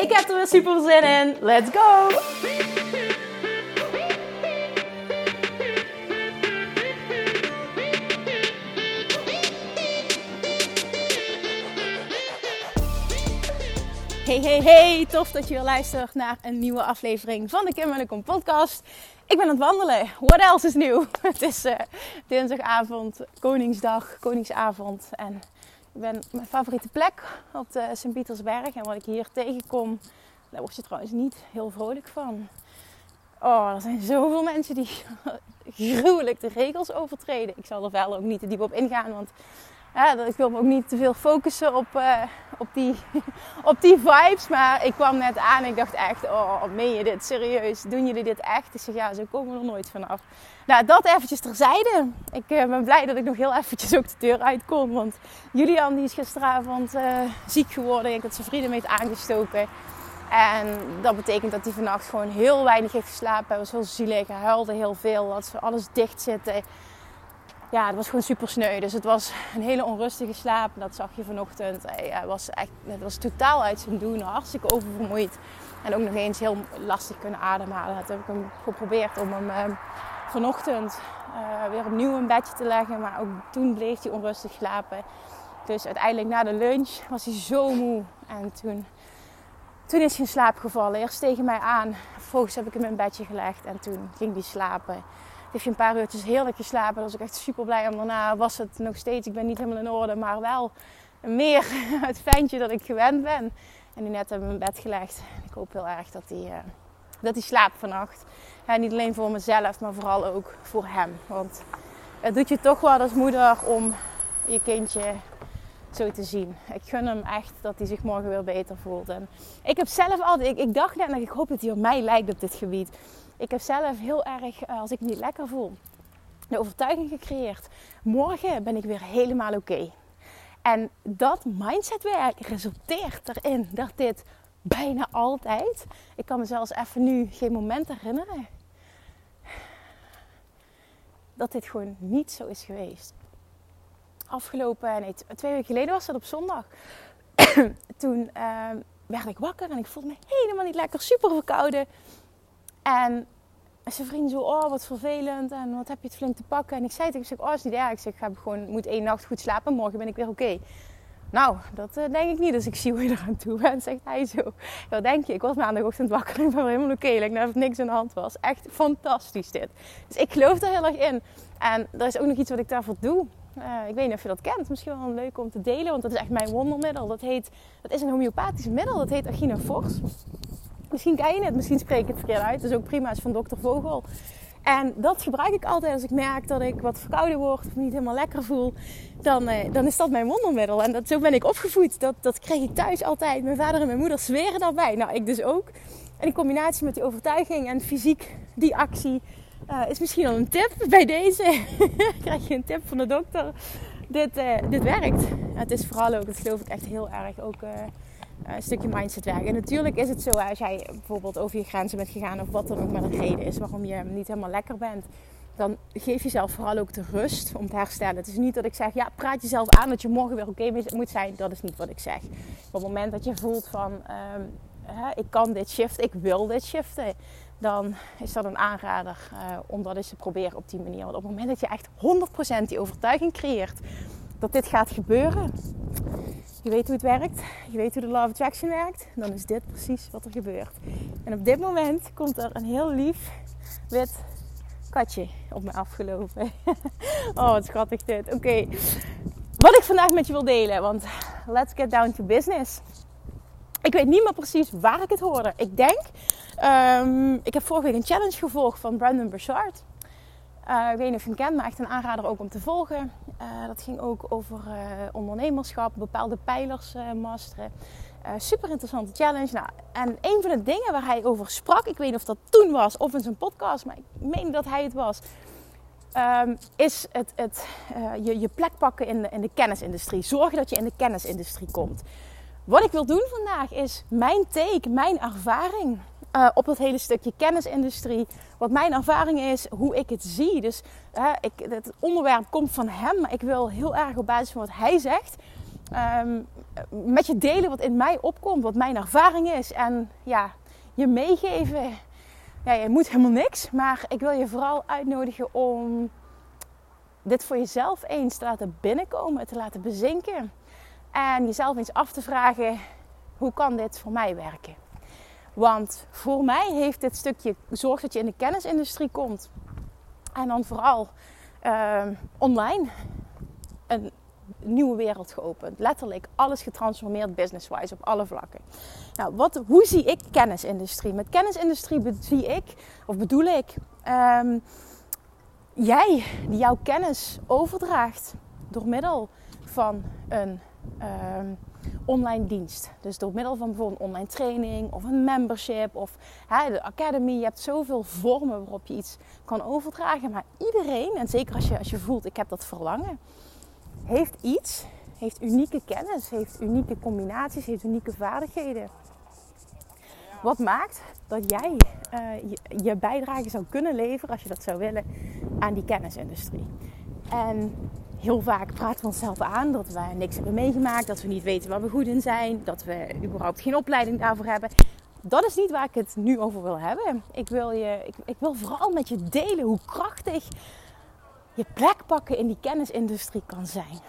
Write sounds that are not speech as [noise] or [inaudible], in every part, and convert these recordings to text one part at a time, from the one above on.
Ik heb er weer super zin in. Let's go! Hey, hey, hey. Tof dat je weer luistert naar een nieuwe aflevering van de Kim Kom podcast. Ik ben aan het wandelen. What else is nieuw? [laughs] Het is uh, dinsdagavond, Koningsdag, Koningsavond. En ik ben mijn favoriete plek op de Sint-Pietersberg. En wat ik hier tegenkom, daar word je trouwens niet heel vrolijk van. Oh, er zijn zoveel mensen die [laughs] gruwelijk de regels overtreden. Ik zal er verder ook niet te diep op ingaan, want ja, ik wil me ook niet te veel focussen op, uh, op, die, [laughs] op die vibes. Maar ik kwam net aan en ik dacht echt, oh, meen je dit serieus? Doen jullie dit echt? Ik zeg, ja, zo komen we er nooit vanaf. Nou, dat eventjes terzijde. Ik uh, ben blij dat ik nog heel eventjes ook de deur uit kon. Want Julian die is gisteravond uh, ziek geworden. Ik had zijn vrienden mee aangestoken. En dat betekent dat hij vannacht gewoon heel weinig heeft geslapen. Hij was heel zielig, hij huilde heel veel. Had alles dicht zitten ja, het was gewoon super sneu. Dus het was een hele onrustige slaap. Dat zag je vanochtend. Hij was echt, het was totaal uit zijn doen. Hartstikke oververmoeid. En ook nog eens heel lastig kunnen ademhalen. Dat heb ik hem geprobeerd om hem uh, vanochtend uh, weer opnieuw een bedje te leggen. Maar ook toen bleef hij onrustig slapen. Dus uiteindelijk na de lunch was hij zo moe. En toen, toen is hij in slaap gevallen. Eerst tegen mij aan. Vervolgens heb ik hem in bedje gelegd. En toen ging hij slapen heeft je een paar uurtjes heerlijk geslapen. Daar was ik echt super blij om. Daarna was het nog steeds, ik ben niet helemaal in orde, maar wel meer [laughs] het fijntje dat ik gewend ben. En die net hebben we in bed gelegd. Ik hoop heel erg dat hij, uh, dat hij slaapt vannacht. Niet alleen voor mezelf, maar vooral ook voor hem. Want het doet je toch wel als moeder om je kindje zo te zien. Ik gun hem echt dat hij zich morgen weer beter voelt. En ik heb zelf altijd, ik, ik dacht net, ik hoop dat hij op mij lijkt op dit gebied. Ik heb zelf heel erg, eh, als ik me niet lekker voel, de overtuiging gecreëerd. Morgen ben ik weer helemaal oké. En dat mindsetwerk resulteert erin dat dit bijna altijd, ik kan me zelfs even nu geen moment herinneren, dat dit gewoon niet zo is geweest. Afgelopen, nee, twee weken geleden was dat op zondag. [clears throat] Toen uh, werd ik wakker en ik voelde me helemaal niet lekker, super verkouden. En zijn vriend zo, oh wat vervelend en wat heb je het flink te pakken. En ik zei tegen hem, ik zeg, oh is niet erg. Ik zeg, ik gewoon, moet één nacht goed slapen, morgen ben ik weer oké. Nou, dat uh, denk ik niet. Dus ik zie hoe je eraan toe bent, zegt hij zo. Wat denk je? Ik was maandagochtend wakker en ik ben helemaal oké. Okay. Like, niks aan de hand was. Echt fantastisch dit. Dus ik geloof er heel erg in. En er is ook nog iets wat ik daarvoor doe. Uh, ik weet niet of je dat kent. Misschien wel leuk om te delen. Want dat is echt mijn wondermiddel. Dat, heet, dat is een homeopathisch middel. Dat heet Agina Fors. Misschien ken je het, misschien spreek ik het verkeerd uit. Dat is ook prima, is van dokter Vogel. En dat gebruik ik altijd als ik merk dat ik wat verkouden word of niet helemaal lekker voel. Dan, eh, dan is dat mijn wondermiddel. En dat, zo ben ik opgevoed. Dat, dat kreeg ik thuis altijd. Mijn vader en mijn moeder zweren daarbij. Nou, ik dus ook. En in combinatie met die overtuiging en fysiek die actie uh, is misschien al een tip bij deze. [laughs] krijg je een tip van de dokter. Dit, uh, dit werkt. het is vooral ook, dat geloof ik echt heel erg, ook eh, een stukje mindset werken. En natuurlijk is het zo, als jij bijvoorbeeld over je grenzen bent gegaan of wat dan ook maar een reden is waarom je niet helemaal lekker bent, dan geef jezelf vooral ook de rust om te herstellen. Het is niet dat ik zeg, ja, praat jezelf aan dat je morgen weer oké moet zijn. Dat is niet wat ik zeg. Op het moment dat je voelt van, um, hè, ik kan dit shiften, ik wil dit shiften, dan is dat een aanrader uh, om dat eens te proberen op die manier. Want op het moment dat je echt 100% die overtuiging creëert dat dit gaat gebeuren, je weet hoe het werkt, je weet hoe de Law of Attraction werkt, dan is dit precies wat er gebeurt. En op dit moment komt er een heel lief wit katje op me afgelopen. [laughs] oh, wat schattig dit. Oké, wat ik vandaag met je wil delen, want let's get down to business. Ik weet niet meer precies waar ik het hoorde. Ik denk, um, ik heb vorige week een challenge gevolgd van Brandon Burchard. Uh, ik weet niet of je hem kent, maar echt een aanrader ook om te volgen. Uh, dat ging ook over uh, ondernemerschap, bepaalde pijlers masteren. Super interessante challenge. Nou, en een van de dingen waar hij over sprak, ik weet niet of dat toen was of in zijn podcast, maar ik meen dat hij het was, um, is het, het je, je plek pakken in de, in de kennisindustrie. Zorgen dat je in de kennisindustrie komt. Wat ik wil doen vandaag is mijn take, mijn ervaring uh, op dat hele stukje kennisindustrie. Wat mijn ervaring is, hoe ik het zie. Dus ik, het onderwerp komt van hem, maar ik wil heel erg op basis van wat hij zegt. Um, met je delen wat in mij opkomt, wat mijn ervaring is. En ja, je meegeven. Ja, je moet helemaal niks, maar ik wil je vooral uitnodigen om dit voor jezelf eens te laten binnenkomen, te laten bezinken. En jezelf eens af te vragen: hoe kan dit voor mij werken? Want voor mij heeft dit stukje zorg dat je in de kennisindustrie komt. En dan vooral uh, online een nieuwe wereld geopend. Letterlijk alles getransformeerd business-wise op alle vlakken. Nou, wat, hoe zie ik kennisindustrie? Met kennisindustrie zie ik, of bedoel ik, um, jij die jouw kennis overdraagt door middel van een um, online dienst. Dus door middel van bijvoorbeeld online training of een membership of hè, de academy. Je hebt zoveel vormen waarop je iets kan overdragen. Maar iedereen, en zeker als je, als je voelt ik heb dat verlangen, heeft iets, heeft unieke kennis, heeft unieke combinaties, heeft unieke vaardigheden. Wat maakt dat jij uh, je, je bijdrage zou kunnen leveren, als je dat zou willen, aan die kennisindustrie. En heel vaak praten we onszelf aan dat we niks hebben meegemaakt, dat we niet weten waar we goed in zijn, dat we überhaupt geen opleiding daarvoor hebben. Dat is niet waar ik het nu over wil hebben. Ik wil, je, ik, ik wil vooral met je delen hoe krachtig je plek pakken in die kennisindustrie kan zijn.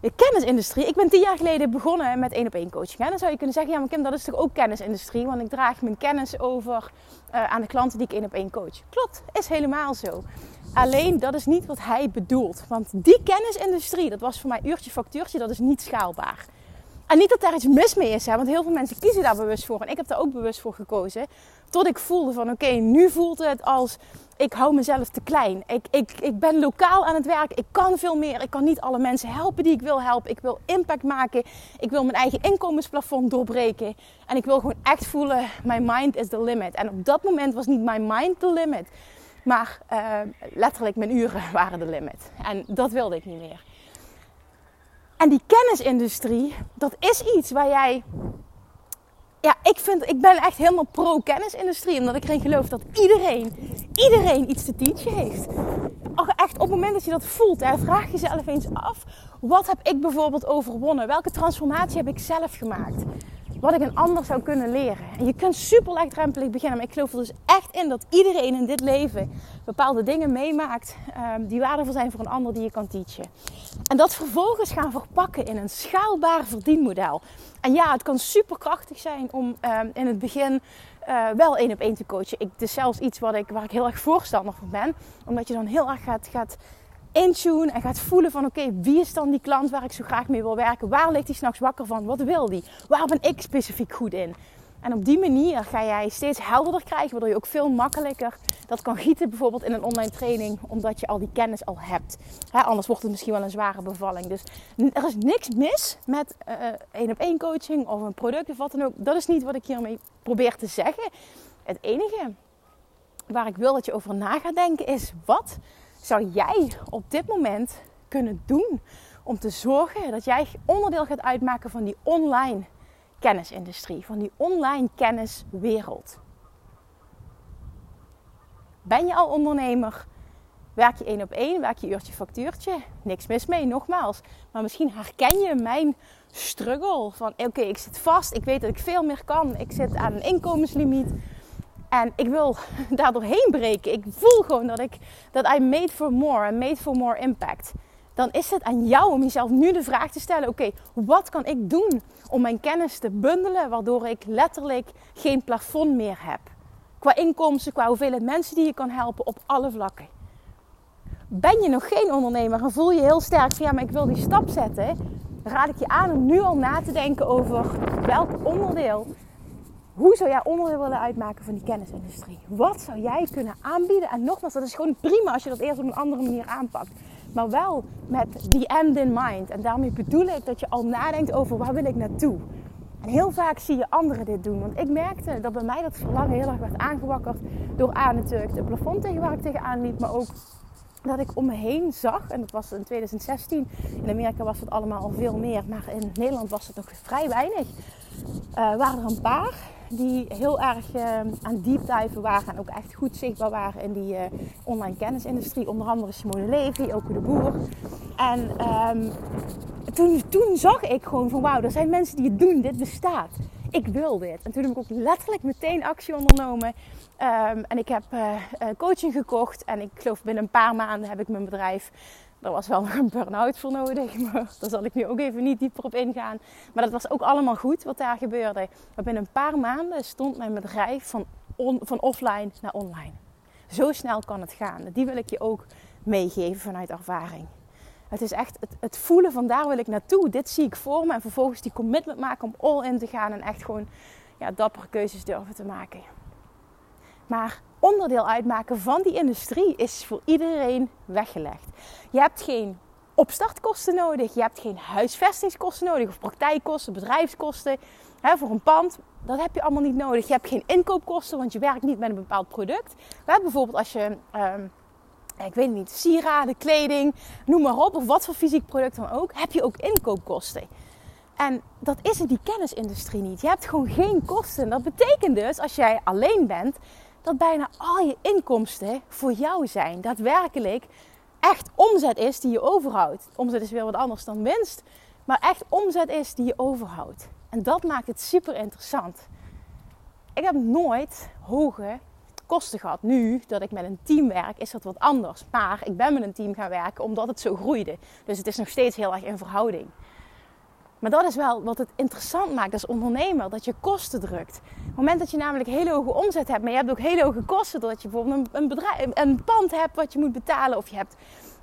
De kennisindustrie. Ik ben tien jaar geleden begonnen met één op één coaching. En dan zou je kunnen zeggen, ja maar Kim, dat is toch ook kennisindustrie? Want ik draag mijn kennis over uh, aan de klanten die ik één op één coach. Klopt, is helemaal zo. Alleen dat is niet wat hij bedoelt. Want die kennisindustrie, dat was voor mij uurtje factuurtje, dat is niet schaalbaar. En niet dat daar iets mis mee is, hè, want heel veel mensen kiezen daar bewust voor. En ik heb daar ook bewust voor gekozen. Tot ik voelde van oké, nu voelt het als ik hou mezelf te klein. Ik, ik, ik ben lokaal aan het werk. Ik kan veel meer. Ik kan niet alle mensen helpen die ik wil helpen. Ik wil impact maken. Ik wil mijn eigen inkomensplafond doorbreken. En ik wil gewoon echt voelen, my mind is the limit. En op dat moment was niet my mind the limit. Maar uh, letterlijk mijn uren [laughs] waren de limit. En dat wilde ik niet meer. En die kennisindustrie, dat is iets waar jij. Ja, ik, vind, ik ben echt helemaal pro-kennisindustrie. Omdat ik erin geloof dat iedereen, iedereen iets te teachen heeft. Echt op het moment dat je dat voelt, hè, vraag jezelf eens af. Wat heb ik bijvoorbeeld overwonnen? Welke transformatie heb ik zelf gemaakt? Wat ik een ander zou kunnen leren. En je kunt super laagdrempelig beginnen. Maar ik geloof er dus echt in dat iedereen in dit leven bepaalde dingen meemaakt um, die waardevol zijn voor een ander die je kan teachen. En dat vervolgens gaan verpakken in een schaalbaar verdienmodel. En ja, het kan super krachtig zijn om um, in het begin uh, wel één op één te coachen. Ik, het is zelfs iets wat ik, waar ik heel erg voorstander van ben. Omdat je dan heel erg gaat, gaat intune en gaat voelen van oké, wie is dan die klant waar ik zo graag mee wil werken? Waar ligt hij s'nachts wakker van? Wat wil die? Waar ben ik specifiek goed in? En op die manier ga jij steeds helderder krijgen, waardoor je ook veel makkelijker dat kan gieten, bijvoorbeeld in een online training, omdat je al die kennis al hebt. anders wordt het misschien wel een zware bevalling. Dus er is niks mis met uh, één op één coaching of een product of wat dan ook. Dat is niet wat ik hiermee probeer te zeggen. Het enige waar ik wil dat je over na gaat denken is: wat zou jij op dit moment kunnen doen om te zorgen dat jij onderdeel gaat uitmaken van die online kennisindustrie, van die online kenniswereld? Ben je al ondernemer? Werk je één op één? Werk je uurtje factuurtje? Niks mis mee, nogmaals. Maar misschien herken je mijn struggle van oké, ik zit vast, ik weet dat ik veel meer kan, ik zit aan een inkomenslimiet. En ik wil [laughs] daar doorheen breken. Ik voel gewoon dat ik dat I made for more and made for more impact. Dan is het aan jou om jezelf nu de vraag te stellen: oké, wat kan ik doen om mijn kennis te bundelen, waardoor ik letterlijk geen plafond meer heb? Qua inkomsten, qua hoeveelheid mensen die je kan helpen op alle vlakken. Ben je nog geen ondernemer en voel je heel sterk van ja, maar ik wil die stap zetten, raad ik je aan om nu al na te denken over welk onderdeel hoe zou jij onderdeel willen uitmaken van die kennisindustrie? Wat zou jij kunnen aanbieden? En nogmaals, dat is gewoon prima als je dat eerst op een andere manier aanpakt. Maar wel met the end in mind. En daarmee bedoel ik dat je al nadenkt over waar wil ik naartoe? En heel vaak zie je anderen dit doen. Want ik merkte dat bij mij dat verlangen heel erg werd aangewakkerd door aan natuurlijk de plafond tegen waar ik tegenaan liep, maar ook dat ik om me heen zag, en dat was in 2016, in Amerika was het allemaal al veel meer, maar in Nederland was het nog vrij weinig. Uh, waren er een paar die heel erg uh, aan deep waren en ook echt goed zichtbaar waren in die uh, online kennisindustrie. Onder andere Simone Levy, ook de Boer. En um, toen, toen zag ik gewoon van wauw, er zijn mensen die het doen, dit bestaat. Ik wil dit. En toen heb ik ook letterlijk meteen actie ondernomen. Um, en ik heb uh, coaching gekocht. En ik geloof binnen een paar maanden heb ik mijn bedrijf. Er was wel nog [laughs] een burn-out voor nodig. [laughs] Maar daar zal ik nu ook even niet dieper op ingaan. Maar dat was ook allemaal goed wat daar gebeurde. Maar binnen een paar maanden stond mijn bedrijf van, van offline naar online. Zo snel kan het gaan. Die wil ik je ook meegeven vanuit ervaring. Het is echt het, het, voelen van daar wil ik naartoe. Dit zie ik voor me. En vervolgens die commitment maken om all in te gaan. En echt gewoon ja, dappere keuzes durven te maken. Maar onderdeel uitmaken van die industrie is voor iedereen weggelegd. Je hebt geen opstartkosten nodig. Je hebt geen huisvestingskosten nodig. Of praktijkkosten, bedrijfskosten. Hè, voor een pand. Dat heb je allemaal niet nodig. Je hebt geen inkoopkosten, want je werkt niet met een bepaald product. We bijvoorbeeld als je... Um, ik weet niet, sieraden, kleding, noem maar op, of wat voor fysiek product dan ook, heb je ook inkoopkosten. En dat is in die kennisindustrie niet. Je hebt gewoon geen kosten. Dat betekent dus, als jij alleen bent, dat bijna al je inkomsten voor jou zijn. Daadwerkelijk echt omzet is die je overhoudt. Omzet is weer wat anders dan winst. Maar echt omzet is die je overhoudt. En dat maakt het super interessant. Ik heb nooit hoge kosten gehad. Nu dat ik met een team werk, is dat wat anders. Maar ik ben met een team gaan werken omdat het zo groeide. Dus het is nog steeds heel erg in verhouding. Maar dat is wel wat het interessant maakt als ondernemer, dat je kosten drukt. Op het moment dat je namelijk hele hoge omzet hebt, maar je hebt ook hele hoge kosten, doordat je bijvoorbeeld een, bedrijf, een pand hebt wat je moet betalen, of je hebt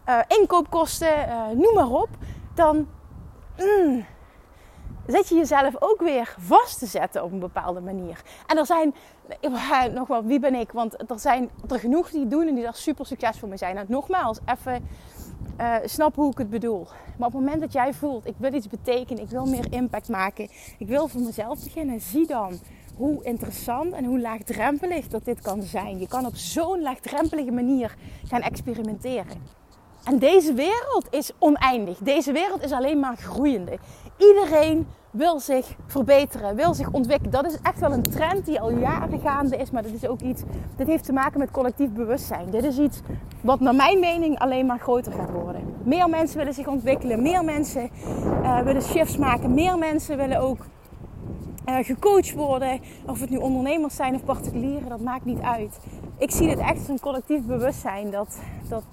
uh, inkoopkosten, uh, noem maar op, dan mm, zet je jezelf ook weer vast te zetten op een bepaalde manier. En er zijn, [laughs] nog wel, wie ben ik? Want er zijn er genoeg die doen en die daar super succesvol mee zijn. En nogmaals, even uh, snap hoe ik het bedoel. Maar op het moment dat jij voelt, ik wil iets betekenen, ik wil meer impact maken, ik wil voor mezelf beginnen, zie dan hoe interessant en hoe laagdrempelig dat dit kan zijn. Je kan op zo'n laagdrempelige manier gaan experimenteren. En deze wereld is oneindig. Deze wereld is alleen maar groeiende. Iedereen wil zich verbeteren, wil zich ontwikkelen. Dat is echt wel een trend die al jaren gaande is, maar dat is ook iets, dit heeft te maken met collectief bewustzijn. Dit is iets wat naar mijn mening alleen maar groter gaat worden. Meer mensen willen zich ontwikkelen, meer mensen uh, willen shifts maken, meer mensen willen ook uh, gecoacht worden. Of het nu ondernemers zijn of particulieren, dat maakt niet uit. Ik zie dit echt als een collectief bewustzijn dat, dat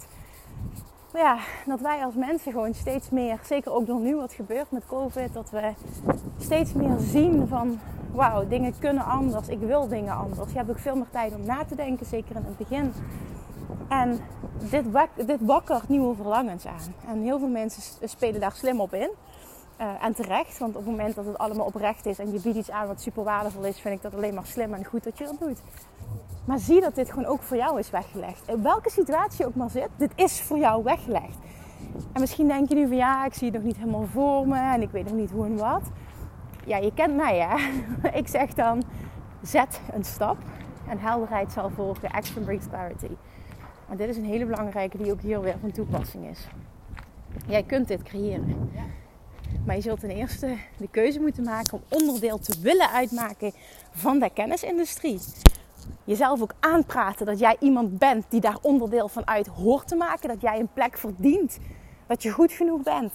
ja, dat wij als mensen gewoon steeds meer, zeker ook door nu wat gebeurt met COVID, dat we steeds meer zien van wauw, dingen kunnen anders. Ik wil dingen anders. Je hebt ook veel meer tijd om na te denken, zeker in het begin. En dit, wak, dit wakkert nieuwe verlangens aan. En heel veel mensen spelen daar slim op in. Uh, en terecht, want op het moment dat het allemaal oprecht is en je biedt iets aan wat super waardevol is, vind ik dat alleen maar slim en goed dat je dat doet. Maar zie dat dit gewoon ook voor jou is weggelegd. In welke situatie je ook maar zit, dit is voor jou weggelegd. En misschien denk je nu van ja, ik zie het nog niet helemaal voor me en ik weet nog niet hoe en wat. Ja, je kent mij hè. [laughs] ik zeg dan, zet een stap en helderheid zal volgen. Action brings clarity. Maar dit is een hele belangrijke die ook hier weer van toepassing is. Jij kunt dit creëren. Maar je zult ten eerste de keuze moeten maken om onderdeel te willen uitmaken van de kennisindustrie jezelf ook aanpraten dat jij iemand bent die daar onderdeel van uit hoort te maken. Dat jij een plek verdient. Dat je goed genoeg bent.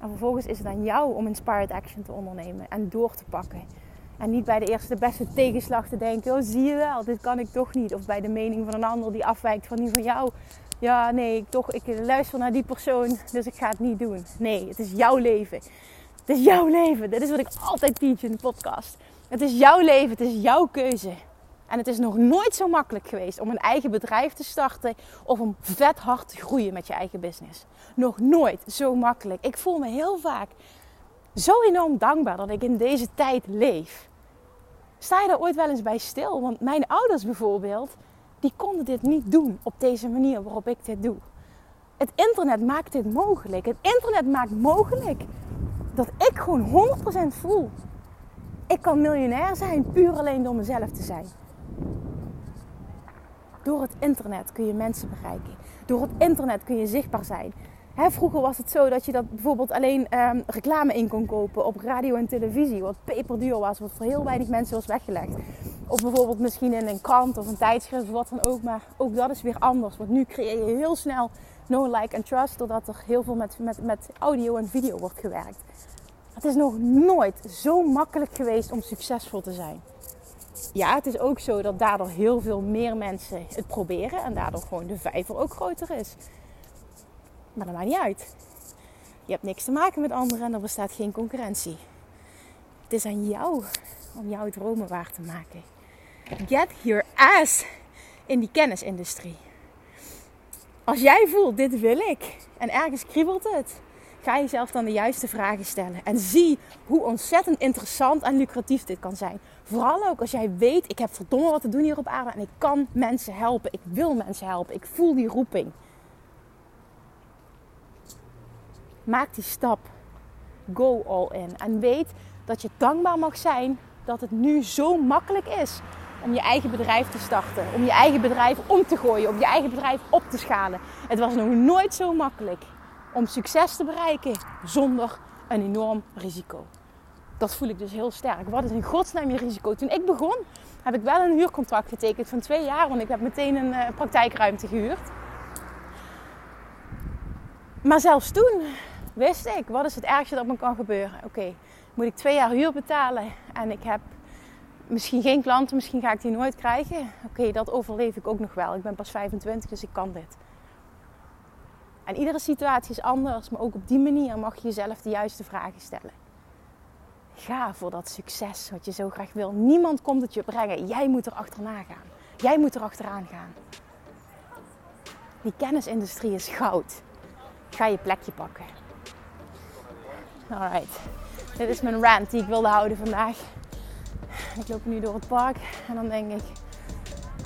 En vervolgens is het aan jou om inspired action te ondernemen en door te pakken. En niet bij de eerste beste tegenslag te denken: oh zie je wel, dit kan ik toch niet. Of bij de mening van een ander die afwijkt van die van jou. Ja, nee, ik, toch, ik luister naar die persoon, dus ik ga het niet doen. Nee, het is jouw leven. Het is jouw leven. Dit is wat ik altijd teach in de podcast. Het is jouw leven, het is jouw keuze. En het is nog nooit zo makkelijk geweest om een eigen bedrijf te starten of om vet hard te groeien met je eigen business. Nog nooit zo makkelijk. Ik voel me heel vaak zo enorm dankbaar dat ik in deze tijd leef. Sta je daar ooit wel eens bij stil? Want mijn ouders bijvoorbeeld, die konden dit niet doen op deze manier waarop ik dit doe. Het internet maakt dit mogelijk. Het internet maakt mogelijk dat ik gewoon 100% voel Ik kan miljonair zijn puur alleen door mezelf te zijn. Door het internet kun je mensen bereiken. Door het internet kun je zichtbaar zijn. vroeger was het zo dat je dat bijvoorbeeld alleen um, reclame in kon kopen op radio en televisie, wat peperduur was, wat voor heel weinig mensen was weggelegd. Of bijvoorbeeld misschien in een krant of een tijdschrift of wat dan ook. Maar ook dat is weer anders. Want nu creëer je heel snel no like and trust, doordat er heel veel met, met, met audio en video wordt gewerkt. Het is nog nooit zo makkelijk geweest om succesvol te zijn. Ja, het is ook zo dat daardoor heel veel meer mensen het proberen en daardoor gewoon de vijver ook groter is. Maar dat maakt niet uit. Je hebt niks te maken met anderen en er bestaat geen concurrentie. Het is aan jou om jouw dromen waar te maken. Get your ass in die kennisindustrie. Als jij voelt, dit wil ik, en ergens kriebelt het, ga jezelf dan de juiste vragen stellen. En zie hoe ontzettend interessant en lucratief dit kan zijn. Vooral ook als jij weet, ik heb verdomme wat te doen hier op aarde en ik kan mensen helpen. Ik wil mensen helpen. Ik voel die roeping. Maak die stap. Go all in. En weet dat je dankbaar mag zijn dat het nu zo makkelijk is om je eigen bedrijf te starten. Om je eigen bedrijf om te gooien. Om je eigen bedrijf op te schalen. Het was nog nooit zo makkelijk om succes te bereiken zonder een enorm risico. Dat voel ik dus heel sterk. Wat is in godsnaam je risico? Toen ik begon, heb ik wel een huurcontract getekend van twee jaar. Want ik heb meteen een uh, praktijkruimte gehuurd. Maar zelfs toen wist ik, wat is het ergste dat me kan gebeuren? Oké, moet ik twee jaar huur betalen en ik heb misschien geen klanten, misschien ga ik die nooit krijgen. Oké, dat overleef ik ook nog wel. Ik ben pas 25, dus ik kan dit. En iedere situatie is anders, maar ook op die manier mag je jezelf de juiste vragen stellen. Ga voor dat succes wat je zo graag wil. Niemand komt het je brengen. Jij moet er achterna gaan. Jij moet er achteraan gaan. Die kennisindustrie is goud. Ga je plekje pakken. Alright. Dit is mijn rant die ik wilde houden vandaag. Ik loop nu door het park en dan denk ik...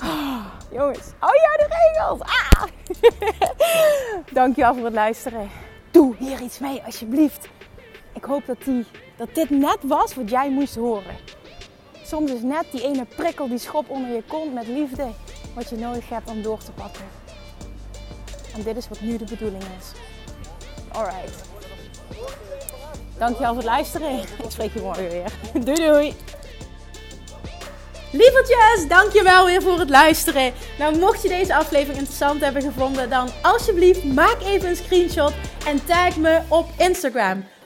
Oh, jongens, oh ja, de regels! Ah! [laughs] Dankjewel voor het luisteren. Doe hier iets mee, alsjeblieft. Ik hoop dat, die, dat dit net was wat jij moest horen. Soms is net die ene prikkel, die schop onder je kont met liefde, wat je nodig hebt om door te pakken. En dit is wat nu de bedoeling is. Alright. Dankjewel voor het luisteren. Ik spreek je morgen weer. [laughs] Doei doei! Lievertjes, dankjewel weer voor het luisteren. Nou, mocht je deze aflevering interessant hebben gevonden, dan alsjeblieft maak even een screenshot en tag me op Instagram.